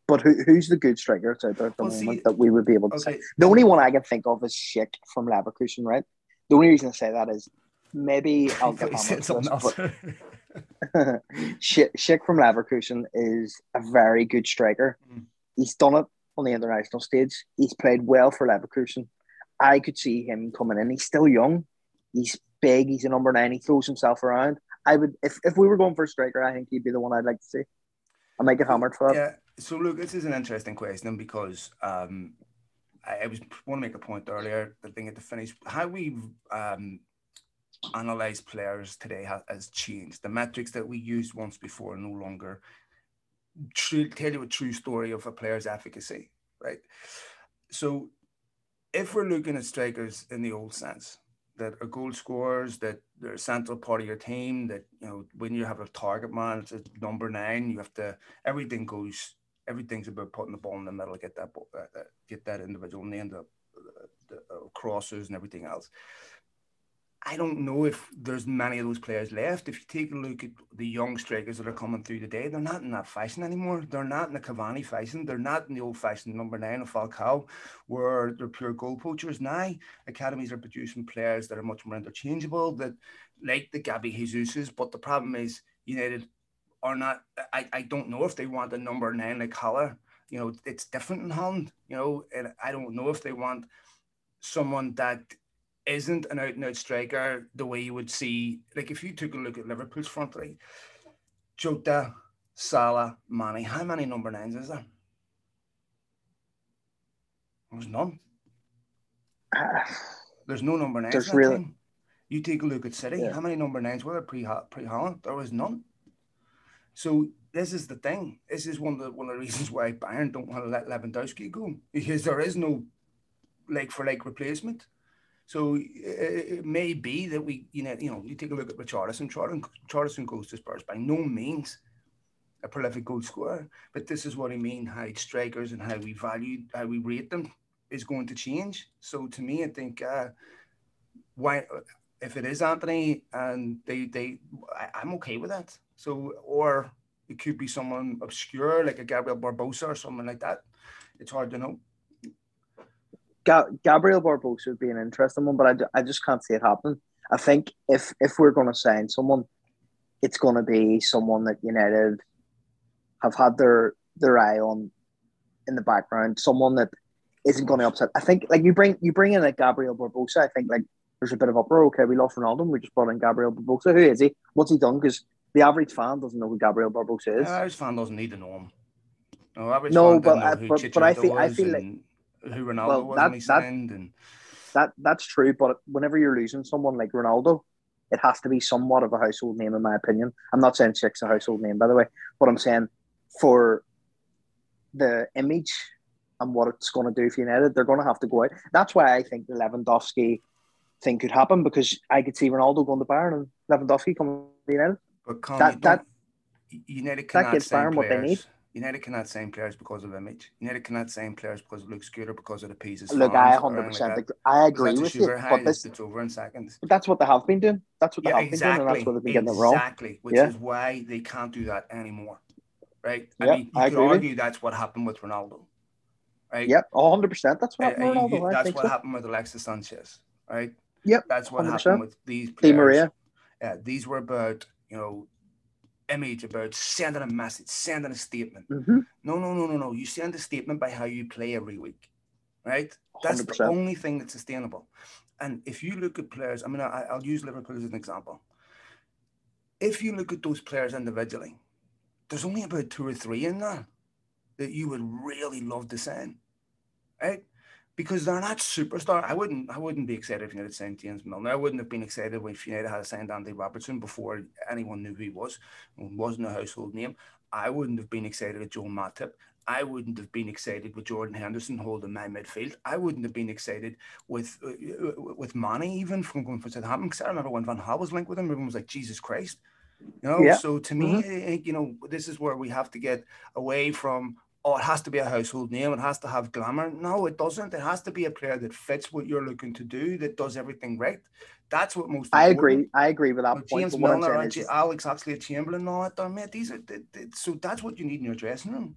But who, who's the good striker out there at the well, moment see, that we would be able to okay. say? The only one I can think of is Schick from Leverkusen, right? The only reason I say that is maybe I'll get on this, but Schick from Leverkusen is a very good striker. Mm. He's done it on the international stage. He's played well for Leverkusen. I could see him coming in. He's still young. He's big. He's a number nine. He throws himself around. I would, if, if we were going for a striker, I think he'd be the one I'd like to see. I might get hammered for. Yeah, so look, this is an interesting question because um, I, I was want to make a point earlier. The thing at the finish, how we um, analyze players today has, has, changed. The metrics that we used once before no longer true, tell you a true story of a player's efficacy, right? So, if we're looking at strikers in the old sense, that are goal scorers, that they're a central part of your team, that you know when you have a target man, it's number nine, you have to everything goes everything's about putting the ball in the middle, get that ball, uh, uh get that individual name, the, the, the uh, crosses and everything else. I don't know if there's many of those players left. If you take a look at the young strikers that are coming through today, they're not in that fashion anymore. They're not in the Cavani fashion. They're not in the old-fashioned number nine of Falcao, where they're pure goal poachers. Now, academies are producing players that are much more interchangeable, that like the Gabby Jesus's. But the problem is, United are not. I, I don't know if they want a number nine like Haller. You know, it's different in Holland. You know, and I don't know if they want someone that isn't an out and out striker the way you would see. Like if you took a look at Liverpool's front three, Jota, Salah, Mane. How many number nines is there? There's none. There's no number nines. There's really. Team. You take a look at City. Yeah. How many number nines were there pre pre Haaland? There was none. So this is the thing. This is one of the one of the reasons why Bayern don't want to let Lewandowski go because there is no like for like replacement. So it, may be that we, you know, you know, you take a look at. Richarlison, Richarlison goes to Spurs. By no means a prolific goal scorer. But this is what I mean: how strikers and how we value, how we rate them, is going to change. So to me, I think uh, why if it is Antony and they they I, am okay with that. So or it could be someone obscure like a Gabriel Barbosa or someone like that. It's hard to know. Gabriel Barbosa would be an interesting one, but I, I just can't see it happening. I think if if we're going to sign someone, it's going to be someone that United have had their their eye on in the background, someone that isn't going to upset. I think like you bring you bring in like Gabriel Barbosa. I think like there's a bit of uproar. Okay, we lost Ronaldo. We just brought in Gabriel Barbosa. Who is he? What's he done? Because the average fan doesn't know who Gabriel Barbosa is. The average fan doesn't need to know him. No, no, but, uh, but, but I think I feel like who Ronaldo well, was that, when he signed, that, and that that's true. But whenever you're losing someone like Ronaldo, it has to be somewhat of a household name, in my opinion. I'm not saying Schick's a household name, by the way, but I'm saying for the image and what it's going to do for United, they're going to have to go out. That's why I think the Lewandowski thing could happen because I could see Ronaldo going to Bayern and Lewandowski coming to United. But that, that United cannot that gives Bayern what they need. United cannot sign players because of image. United cannot sign players because it looks good or because of the pieces. Look, I 100 percent like I agree with you. But this, it's over in seconds. But that's what they have been doing. That's what they yeah, have exactly, been doing, and that's what they've been getting exactly, wrong. Exactly, which yeah. is why they can't do that anymore. Right? I mean, you I could argue that's what happened with Ronaldo. Right? Yep, 100. percent That's what happened uh, with Ronaldo. that's what so. happened with Alexis Sanchez. Right? Yep. That's what 100%. happened with these players. Di Maria. Yeah, these were about you know image about sending a message, sending a statement. Mm-hmm. No, no, no, no, no. You send a statement by how you play every week, right? That's 100%. the only thing that's sustainable. And if you look at players, I mean, I, I'll use Liverpool as an example. If you look at those players individually, there's only about two or three in there that you would really love to sign, right? Because they're not superstar. I wouldn't I wouldn't be excited if United signed James Milner. I wouldn't have been excited when United had signed Andy Robertson before anyone knew who he was. It wasn't a household name. I wouldn't have been excited at Joel Matip. I wouldn't have been excited with Jordan Henderson holding my midfield. I wouldn't have been excited with uh, with Mane even from going for Southampton because I remember when Van Gaal was linked with him, everyone was like, Jesus Christ. You know, yeah. so to me, mm-hmm. you know, this is where we have to get away from oh, it has to be a household name, it has to have glamour. No, it doesn't. It has to be a player that fits what you're looking to do, that does everything right. That's what most. I agree. I agree with that point. James Milner, is... Alex Oxlade-Chamberlain, no, it, mate. These are so that's what you need in your dressing room.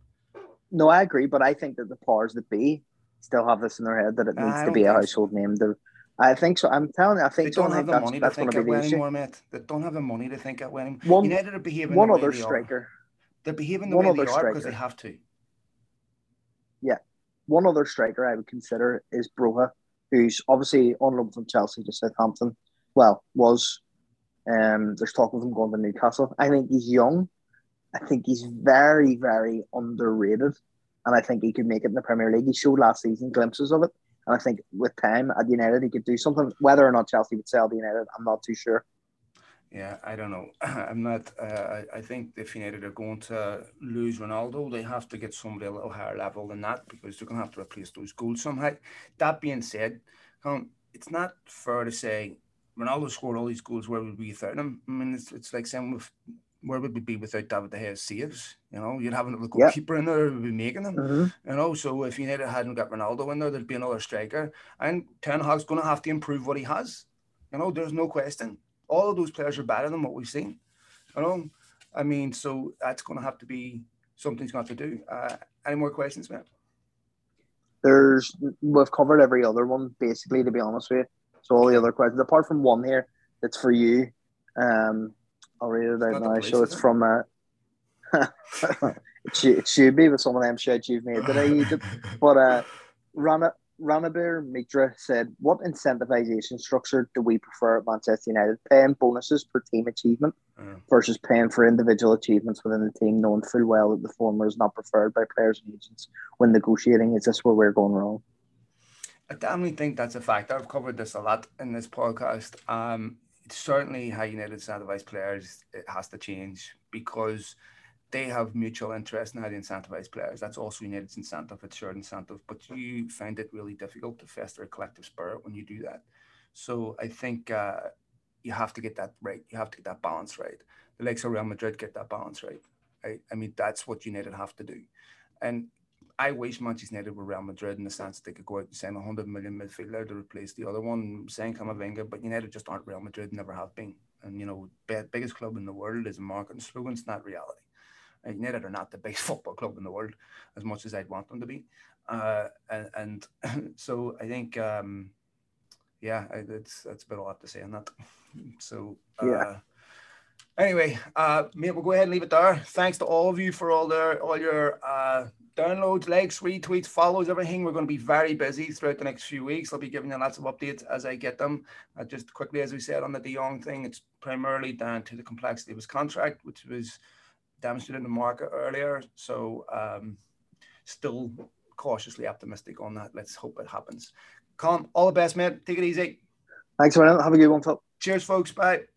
No, I agree, but I think that the powers that be still have this in their head that it needs to be a household so. name. They're, I think so. I'm telling you, I think they don't so. have the money to think that way anymore, mate. They don't have the money to think that way anymore. One, United are behaving one the other striker. They're behaving the one way they are because they have to. One other striker I would consider is Broja, who's obviously on loan from Chelsea to Southampton. Well, was. Um, there's talk of him going to Newcastle. I think he's young. I think he's very, very underrated. And I think he could make it in the Premier League. He showed last season glimpses of it. And I think with time at United, he could do something. Whether or not Chelsea would sell the United, I'm not too sure. Yeah, I don't know. I'm not. Uh, I, I think if United are going to lose Ronaldo, they have to get somebody a little higher level than that because they're going to have to replace those goals somehow. That being said, um, it's not fair to say Ronaldo scored all these goals. Where would we be without him? I mean, it's, it's like saying with, where would we be without David De Gea's saves? You know, you'd have another goalkeeper yep. in there who would be making them. Mm-hmm. You know, so if United hadn't got Ronaldo in there, there'd be another striker, and Ten Hag's going to have to improve what he has. You know, there's no question all of those players are better than what we've seen. You know, I mean, so that's going to have to be something's going to have to do. Uh, any more questions, man? There's we've covered every other one basically. To be honest with you, so all the other questions apart from one here that's for you. Um, I'll read it out now. So it's from uh, it, should, it should be with some of them shit you've made today, But uh, Rana Ranabir Mitra said, What incentivization structure do we prefer at Manchester United? Paying bonuses per team achievement mm. versus paying for individual achievements within the team, knowing full well that the former is not preferred by players and agents when negotiating. Is this where we're going wrong? I definitely think that's a fact. I've covered this a lot in this podcast. Um, certainly how United incentivize players, it has to change because they have mutual interest in how to incentivize players. That's also United's incentive, it's shared incentive. But you find it really difficult to fester a collective spirit when you do that. So I think uh, you have to get that right. You have to get that balance right. The likes of Real Madrid get that balance right. I, I mean, that's what United have to do. And I wish Manchester United were Real Madrid in the sense that they could go out and sign a 100 million midfielder to replace the other one, saying Camavinga, but United just aren't Real Madrid, never have been. And, you know, biggest club in the world is a marketing slogan, it's not reality. United are not the biggest football club in the world as much as I'd want them to be. Uh, and, and so I think, um, yeah, it's, that's a bit a lot to say on that. So, uh, yeah anyway, uh, mate, we'll go ahead and leave it there. Thanks to all of you for all their all your uh, downloads, likes, retweets, follows, everything. We're going to be very busy throughout the next few weeks. I'll be giving you lots of updates as I get them. Uh, just quickly, as we said on the De Jong thing, it's primarily down to the complexity of his contract, which was demonstrated in the market earlier. So, um, still cautiously optimistic on that. Let's hope it happens. Colin, all the best, mate. Take it easy. Thanks, man. Have a good one, Phil. Cheers, folks. Bye.